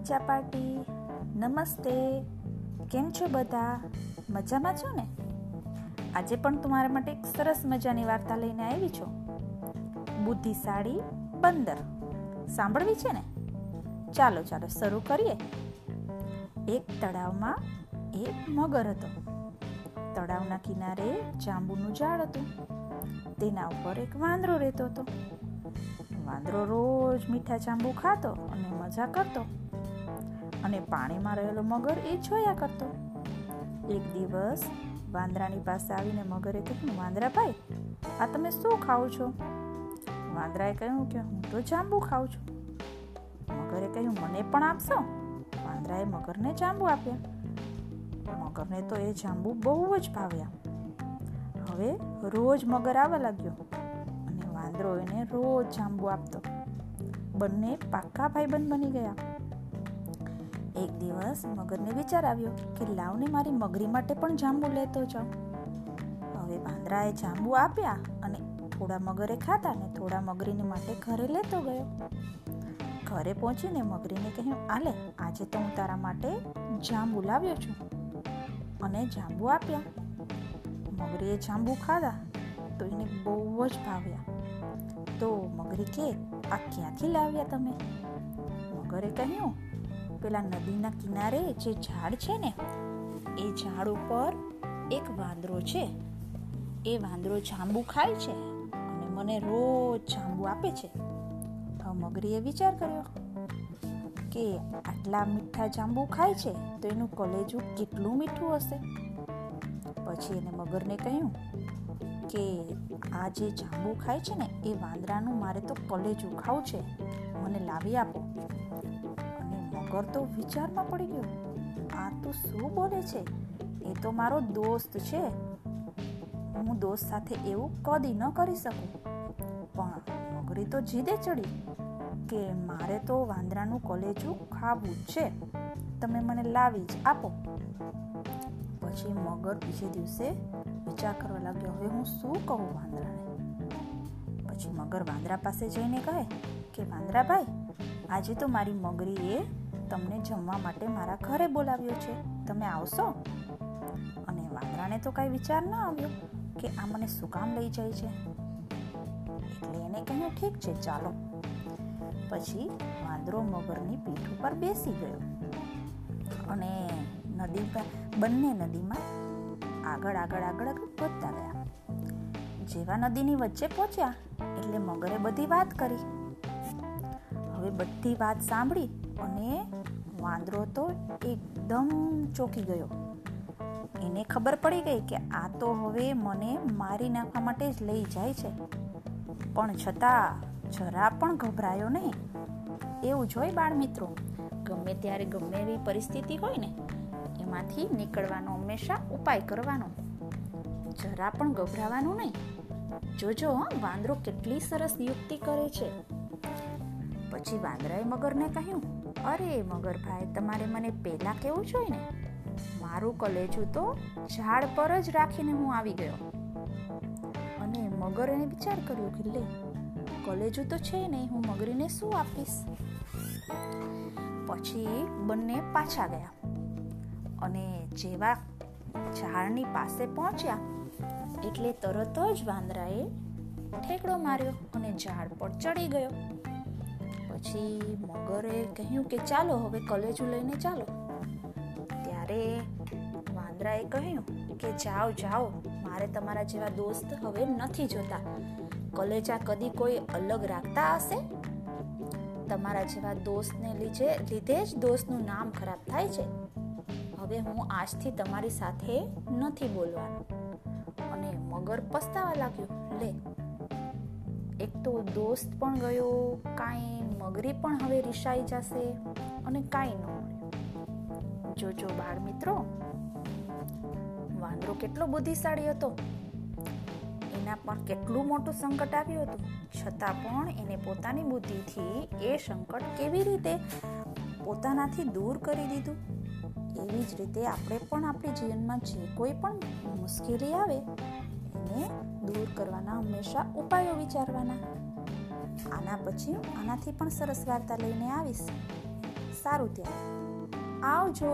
બચ્ચા પાર્ટી. નમસ્તે. કેમ છો બધા? મજામાં છો ને? આજે પણ તમારા માટે એક સરસ મજાની વાર્તા લઈને આવી છો. બુદ્ધિશાળી બંદર. સાંભળવી છે ને? ચાલો ચાલો, શરૂ કરીએ. એક તળાવમાં એક મગર હતો. તળાવના કિનારે જાંબુનું ઝાડ હતું. તેના ઉપર એક વાંદરો રહેતો હતો. વાંદરો રોજ મીઠા જાંબુ ખાતો અને મજા કરતો. અને પાણીમાં રહેલો મગર એ જોયા કરતો. એક દિવસ વાંદરાની પાસે આવીને મગરે કહ્યું વાંદરા ભાઈ આ તમે શું ખાઓ છો? વાંદરાએ કહ્યું કે, હું તો જાંબુ ખાઉં છું. મગરે કહ્યું, મને પણ આપશો? વાંદરાએ મગરને જાંબુ આપ્યા. મગરને તો એ જાંબુ બહુ જ ભાવ્યા. હવે રોજ મગર આવવા લાગ્યો અને વાંદરો એને રોજ જાંબુ આપતો. બંને પાક્કા ભાઈબંધ બની ગયા. એક દિવસ મગરને વિચાર આવ્યો કે લાવને મારી મગરી માટે પણ જાંબુ લેતો જાઉં. હવે વાંદરાએ જાંબુ આપ્યા અને થોડા મગરે ખાતા ને થોડા મગરીને માટે ઘરે લેતો ગયો. ઘરે પહોંચીને મગરીને કહ્યું, આલે, આજે તો હું તારા માટે જાંબુ લાવ્યો છું. અને જાંબુ આપ્યા. મગરીએ જાંબુ ખાધા તો એને બહુ જ ભાવ્યા. તો મગરી કે, આ ક્યાંથી લાવ્યા તમે? મગરે કહ્યું પેલા નદીના કિનારે જે ઝાડ છે ને, એ ઝાડ ઉપર એક વાંદરો છે. એ વાંદરો જાંબુ ખાય છે અને મને રોજ જાંબુ આપે છે. હવે મગરીએ વિચાર કર્યો કે આટલા મીઠા જાંબુ ખાય છે તો એનું કલેજું કેટલું મીઠું હશે? પછી એને મગરને કહ્યું કે આ જે જાંબુ ખાય છે ને, એ વાંદરાનું મારે તો કલેજું ખાવું છે. મને લાવી આપો. મગર તો વિચારમાં પડી ગયો. આ તો શું બોલે છે? એ તો મારો દોસ્ત છે. હું દોસ્ત સાથે એવું કદી ન કરી શકું. પણ મગરી તો જીદે ચડી. કે મારે તો વાંદરાનું કોલેજું ખાવું જ છે. તમે મને લાવી જ આપો. પછી મગર બીજે દિવસે વિચાર કરવા લાગ્યો, હવે હું શું કહું વાંદરાને? પછી મગર વાંદરા પાસે જઈને કહે કે, વાંદરાભાઈ, આજે તો મારી મગરીએ તમને જમવા માટે મારા ઘરે બોલાવ્યો છે. તમે આવશો? અને વાંદરાને તો કાંઈ વિચાર ન આવ્યો કે આ મને શું કામ લઈ જાય છે. એટલે એને કહ્યું ઠીક છે, ચાલો. પછી વાંદરો મગરની પીઠ ઉપર બેસી ગયો. અને નદી બંને નદીમાં આગળ આગળ આગળ આગળ વધતા ગયા. જેવા નદીની વચ્ચે પહોંચ્યા, એટલે મગરે બધી વાત કરી. હવે બધી વાત સાંભળી અને વાંદરો તો એકદમ ચોકી ગયો. એને ખબર પડી ગઈ કે આ તો હવે મને મારી નાખવા માટે જ લઈ જાય છે. પણ છતાં જરા પણ ગભરાયો નહીં. એવું જોઈ બાળ મિત્રો ગમે ત્યારે ગમે એવી પરિસ્થિતિ હોય ને, એમાંથી નીકળવાનો હંમેશા ઉપાય કરવાનો. જરા પણ ગભરાવાનું નહીં. જોજો વાંદરો કેટલી સરસ યુક્તિ કરે છે. પછી વાંદરાએ મગરને કહ્યું અરે, મગરભાઈ, તમારે મને પહેલાં કેવું જોઈએ ને મારું કલેજું તો ઝાડ પર જ રાખીને હું આવી ગયો. અને મગરે વિચાર કર્યો કે લે, કલેજું તો છે નહીં, હું મગરીને શું આપીશ? પછી બંને પાછા ગયા. અને જેવા ઝાડની પાસે પહોંચ્યા, એટલે તરત જ વાંદરાએ ઠેકડો માર્યો અને ઝાડ પર ચડી ગયો. પછી મગરે કહ્યું કે ચાલો, હવે કલેજું લઈને ચાલો. ત્યારે વાંદરાએ કહ્યું કે, જાઓ જાઓ, મારે તમારા જેવા દોસ્ત હવે નથી જોતા. કલેજા કદી કોઈ અલગ રાખતા હશે? તમારા જેવા દોસ્તને લીધે લીધે જ દોસ્તનું નામ ખરાબ થાય છે. હવે હું આજથી તમારી સાથે નથી બોલવાનું. અને મગર પસ્તાવા લાગ્યો, લે, એક તો દોસ્ત પણ ગયો કાંઈ મગરી પણ હવે રિસાઈ જશે અને કાંઈ ન જોજો બાળ મિત્રો, વાંદરો કેટલો બુદ્ધિશાળી હતો. એના પણ કેટલું મોટું સંકટ આવ્યું હતું. છતાં પણ એને પોતાની બુદ્ધિથી એ સંકટ કેવી રીતે પોતાનાથી દૂર કરી દીધું? એવી જ રીતે આપણે પણ આપણી જીવનમાં જે કોઈ પણ મુશ્કેલી આવે, એને દૂર કરવાના હંમેશા ઉપાયો વિચારવાના. આના પછી હું આનાથી પણ સરસ વાર્તા લઈને આવીશ. સારું ત્યારે. આવજો.